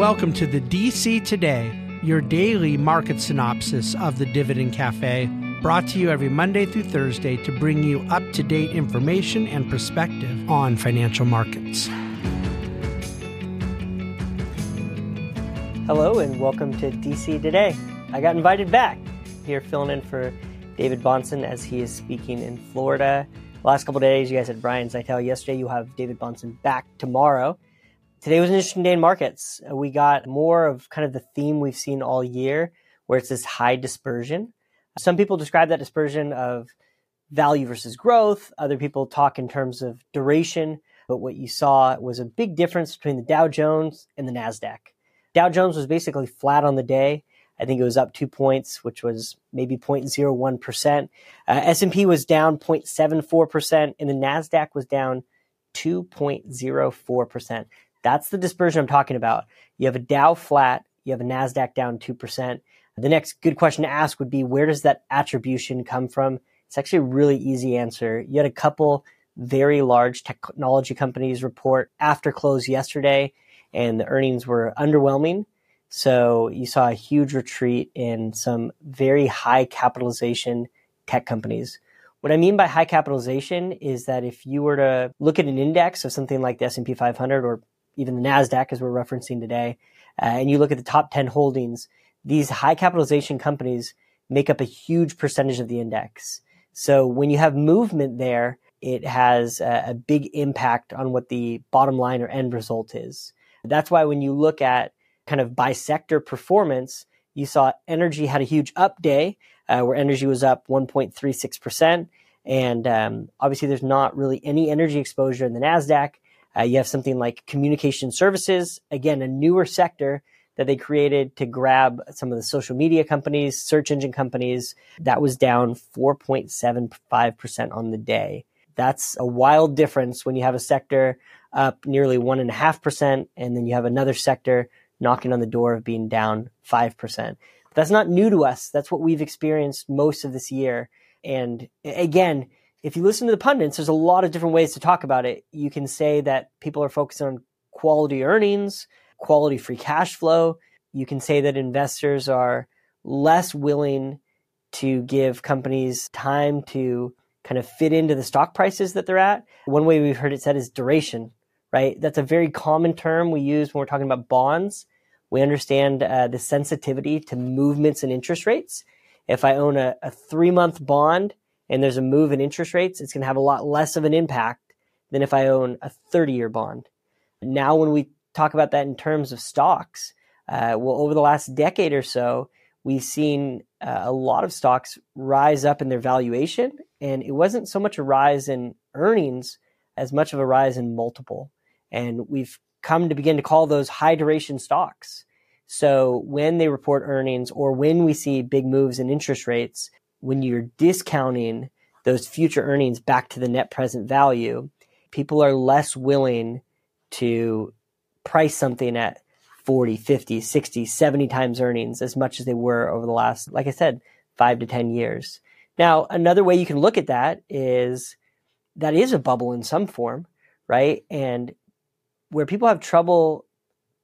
Welcome to the DC Today, your daily market synopsis of the Dividend Cafe, brought to you every Monday through Thursday to bring you up to date information and perspective on financial markets. Hello, and welcome to DC Today. I got invited back here filling in for David Bahnsen as he is speaking in Florida. The last couple days, you guys had Brian Szytel yesterday. You have David Bahnsen back tomorrow. Today was an interesting day in markets. Uh, we got more of kind of the theme we've seen all year, where it's this high dispersion. Some people describe that dispersion of value versus growth. Other people talk in terms of duration. But what you saw was a big difference between the Dow Jones and the NASDAQ. Dow Jones was basically flat on the day. I think it was up two points, which was maybe 0.01%. Uh, S&P was down 0.74%, and the NASDAQ was down 2.04%. That's the dispersion I'm talking about. You have a Dow flat, you have a NASDAQ down 2%. The next good question to ask would be where does that attribution come from? It's actually a really easy answer. You had a couple very large technology companies report after close yesterday, and the earnings were underwhelming. So you saw a huge retreat in some very high capitalization tech companies. What I mean by high capitalization is that if you were to look at an index of something like the S&P 500 or even the NASDAQ, as we're referencing today, uh, and you look at the top 10 holdings, these high capitalization companies make up a huge percentage of the index. So when you have movement there, it has a, a big impact on what the bottom line or end result is. That's why when you look at kind of by sector performance, you saw energy had a huge up day uh, where energy was up 1.36%. And um, obviously, there's not really any energy exposure in the NASDAQ. Uh, you have something like communication services, again, a newer sector that they created to grab some of the social media companies, search engine companies. That was down 4.75% on the day. That's a wild difference when you have a sector up nearly 1.5%, and then you have another sector knocking on the door of being down 5%. That's not new to us. That's what we've experienced most of this year. And again, if you listen to the pundits, there's a lot of different ways to talk about it. You can say that people are focused on quality earnings, quality free cash flow. You can say that investors are less willing to give companies time to kind of fit into the stock prices that they're at. One way we've heard it said is duration, right? That's a very common term we use when we're talking about bonds. We understand uh, the sensitivity to movements in interest rates. If I own a, a three month bond and there's a move in interest rates, it's going to have a lot less of an impact than if I own a 30 year bond. Now, when we talk about that in terms of stocks, uh, well, over the last decade or so, we've seen uh, a lot of stocks rise up in their valuation, and it wasn't so much a rise in earnings as much of a rise in multiple. And we've come to begin to call those high duration stocks. So when they report earnings or when we see big moves in interest rates, when you're discounting those future earnings back to the net present value, people are less willing to price something at 40, 50, 60, 70 times earnings as much as they were over the last, like I said, five to 10 years. Now, another way you can look at that is that is a bubble in some form, right? And where people have trouble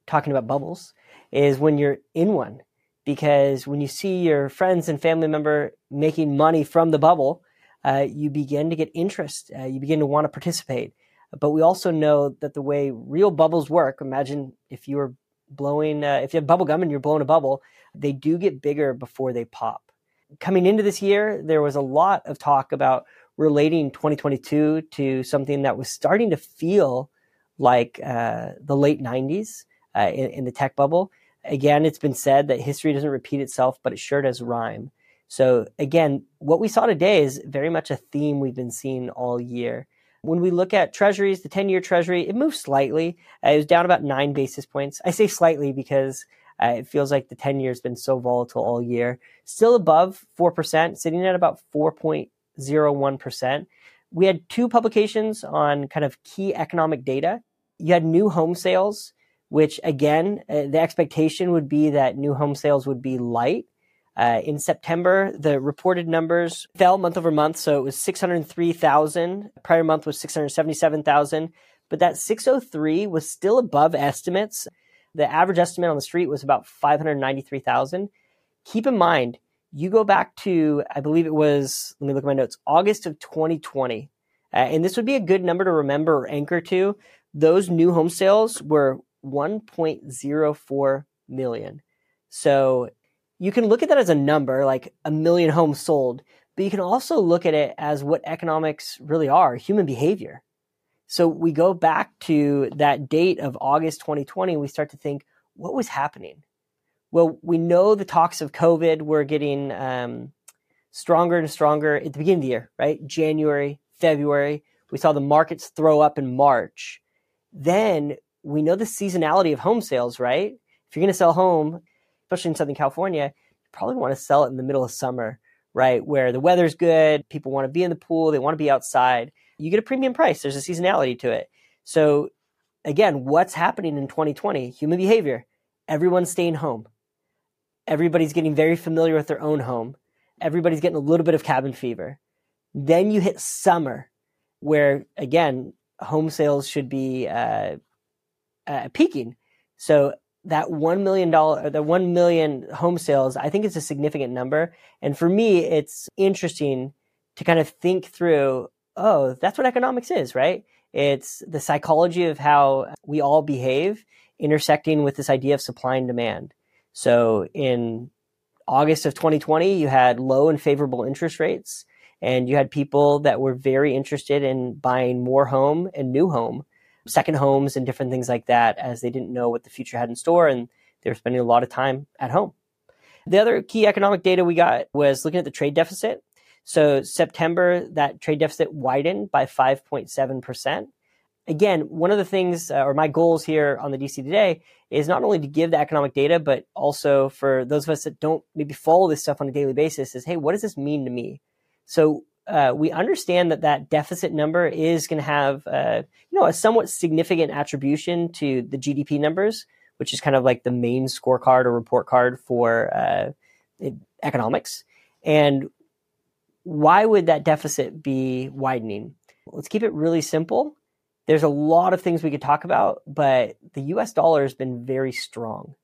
talking about bubbles is when you're in one because when you see your friends and family member making money from the bubble, uh, you begin to get interest. Uh, you begin to want to participate. But we also know that the way real bubbles work, imagine if you were blowing, uh, if you have bubble gum and you're blowing a bubble, they do get bigger before they pop. Coming into this year, there was a lot of talk about relating 2022 to something that was starting to feel like uh, the late 90s uh, in, in the tech bubble again, it's been said that history doesn't repeat itself, but it sure does rhyme. So again, what we saw today is very much a theme we've been seeing all year. When we look at treasuries, the 10 year treasury, it moved slightly. Uh, it was down about nine basis points. I say slightly because uh, it feels like the 10 year has been so volatile all year. Still above 4%, sitting at about 4.01%. We had two publications on kind of key economic data. You had new home sales which again, uh, the expectation would be that new home sales would be light. Uh, in September, the reported numbers fell month over month, so it was 603,000. Prior month was 677,000, but that 603 was still above estimates. the average estimate on the street was about 593,000. Keep in mind, you go back to, I believe it was, let me look at my notes, August of 2020. Uh, and this would be a good number to remember or anchor to. Those new home sales were 1.04 million. So you can look at that as a number, like a million homes sold, but you can also look at it as what economics really are human behavior. So we go back to that date of August 2020, and we start to think, what was happening? Well, we know the talks of COVID were getting um, stronger and stronger at the beginning of the year, right? January, February. We saw the markets throw up in March. Then we know the seasonality of home sales, right? If you're going to sell home, especially in Southern California, you probably want to sell it in the middle of summer, right? Where the weather's good, people want to be in the pool, they want to be outside. You get a premium price. There's a seasonality to it. So, again, what's happening in 2020? Human behavior. Everyone's staying home. Everybody's getting very familiar with their own home. Everybody's getting a little bit of cabin fever. Then you hit summer, where again, home sales should be uh, uh, peaking. So that one million dollar, the one million home sales, I think it's a significant number. And for me, it's interesting to kind of think through. Oh, that's what economics is, right? It's the psychology of how we all behave, intersecting with this idea of supply and demand. So in August of 2020, you had low and favorable interest rates, and you had people that were very interested in buying more home and new home second homes and different things like that as they didn't know what the future had in store and they were spending a lot of time at home. The other key economic data we got was looking at the trade deficit. So September, that trade deficit widened by 5.7%. Again, one of the things, uh, or my goals here on the DC today, is not only to give the economic data, but also for those of us that don't maybe follow this stuff on a daily basis, is hey, what does this mean to me? So uh, we understand that that deficit number is going to have, uh, you know, a somewhat significant attribution to the GDP numbers, which is kind of like the main scorecard or report card for uh, economics. And why would that deficit be widening? Let's keep it really simple. There's a lot of things we could talk about, but the US dollar has been very strong.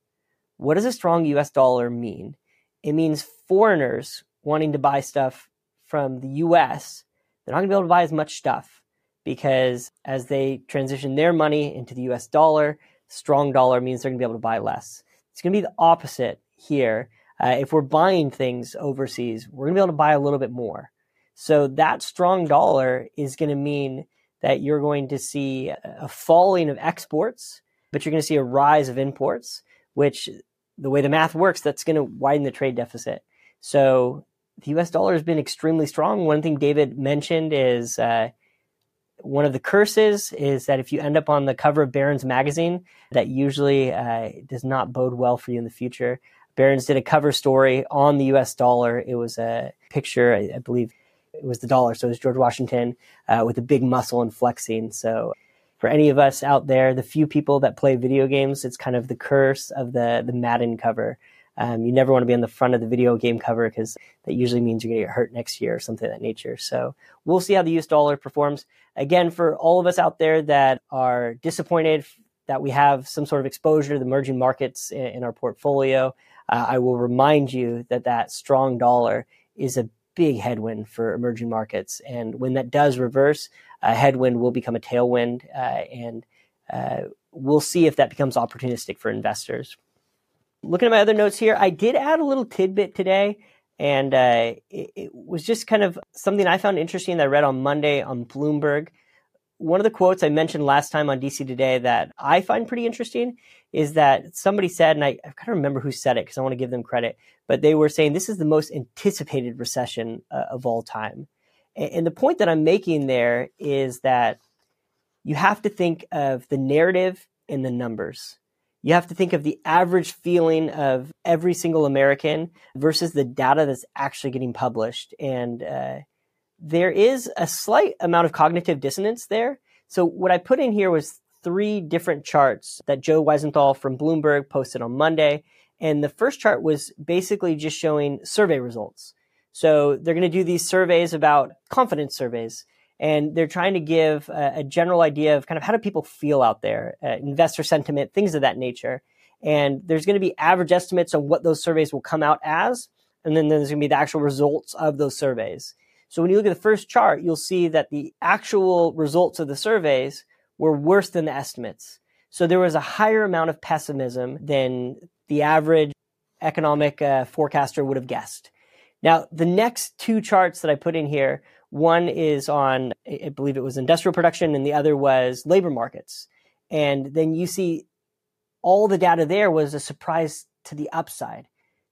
What does a strong US dollar mean? It means foreigners wanting to buy stuff from the US, they're not going to be able to buy as much stuff because as they transition their money into the US dollar, strong dollar means they're going to be able to buy less. It's going to be the opposite here. Uh, if we're buying things overseas, we're going to be able to buy a little bit more. So that strong dollar is going to mean that you're going to see a falling of exports, but you're going to see a rise of imports, which the way the math works, that's going to widen the trade deficit. So the US dollar has been extremely strong. One thing David mentioned is uh, one of the curses is that if you end up on the cover of Barron's magazine, that usually uh, does not bode well for you in the future. Barron's did a cover story on the US dollar. It was a picture, I, I believe it was the dollar. So it was George Washington uh, with a big muscle and flexing. So for any of us out there, the few people that play video games, it's kind of the curse of the, the Madden cover. Um, you never want to be on the front of the video game cover because that usually means you're going to get hurt next year or something of that nature. So we'll see how the US dollar performs. Again, for all of us out there that are disappointed that we have some sort of exposure to the emerging markets in, in our portfolio, uh, I will remind you that that strong dollar is a big headwind for emerging markets. And when that does reverse, a headwind will become a tailwind. Uh, and uh, we'll see if that becomes opportunistic for investors looking at my other notes here, I did add a little tidbit today, and uh, it, it, was just kind of something I found interesting that I read on Monday on Bloomberg. One of the quotes I mentioned last time on DC Today that I find pretty interesting is that somebody said, and I, I've got to remember who said it because I want to give them credit, but they were saying this is the most anticipated recession uh, of all time. And, and the point that I'm making there is that you have to think of the narrative and the numbers you have to think of the average feeling of every single American versus the data that's actually getting published. And uh, there is a slight amount of cognitive dissonance there. So, what I put in here was three different charts that Joe Weisenthal from Bloomberg posted on Monday. And the first chart was basically just showing survey results. So, they're going to do these surveys about confidence surveys and they're trying to give a, a, general idea of kind of how do people feel out there, uh, investor sentiment, things of that nature. And there's going to be average estimates on what those surveys will come out as. And then there's going to be the actual results of those surveys. So when you look at the first chart, you'll see that the actual results of the surveys were worse than the estimates. So there was a higher amount of pessimism than the average economic uh, forecaster would have guessed. Now, the next two charts that I put in here, one is on, I believe it was industrial production, and the other was labor markets. And then you see all the data there was a surprise to the upside.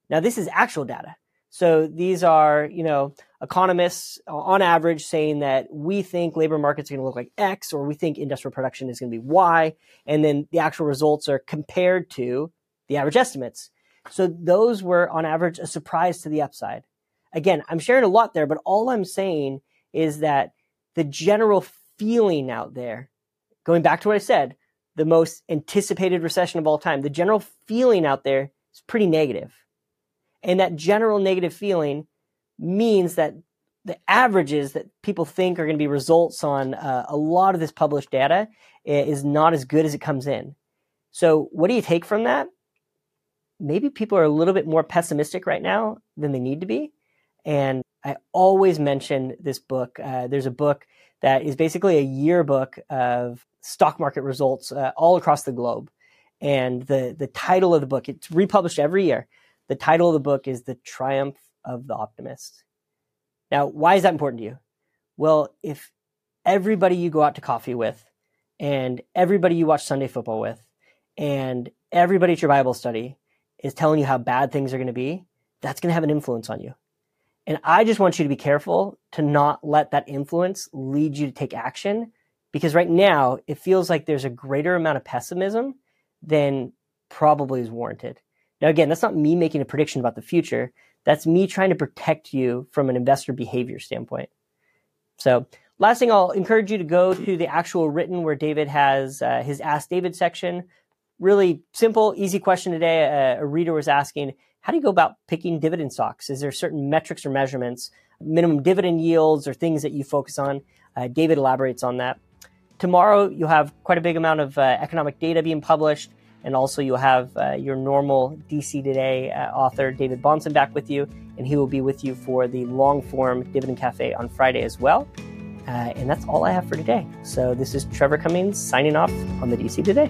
Now, this is actual data. So these are, you know, economists uh, on average saying that we think labor markets are going to look like X or we think industrial production is going to be Y. And then the actual results are compared to the average estimates. So those were on average a surprise to the upside. Again, I'm sharing a lot there, but all I'm saying is that the general feeling out there, going back to what I said, the most anticipated recession of all time, the general feeling out there is pretty negative. And that general negative feeling means that the averages that people think are going to be results on uh, a lot of this published data is not as good as it comes in. So, what do you take from that? Maybe people are a little bit more pessimistic right now than they need to be. And I always mention this book. Uh, there's a book that is basically a yearbook of stock market results uh, all across the globe. And the, the title of the book, it's republished every year. The title of the book is The Triumph of the Optimist. Now, why is that important to you? Well, if everybody you go out to coffee with, and everybody you watch Sunday football with, and everybody at your Bible study is telling you how bad things are going to be, that's going to have an influence on you. And I just want you to be careful to not let that influence lead you to take action because right now it feels like there's a greater amount of pessimism than probably is warranted. Now, again, that's not me making a prediction about the future. That's me trying to protect you from an investor behavior standpoint. So, last thing, I'll encourage you to go to the actual written where David has uh, his Ask David section. Really simple, easy question today. Uh, a reader was asking, how do you go about picking dividend stocks? Is there certain metrics or measurements, minimum dividend yields, or things that you focus on? Uh, David elaborates on that. Tomorrow, you'll have quite a big amount of uh, economic data being published. And also, you'll have uh, your normal DC Today uh, author, David Bahnsen, back with you, and he will be with you for the long form Dividend Cafe on Friday as well. Uh, and that's all I have for today. So, this is Trevor Cummings signing off on the DC Today.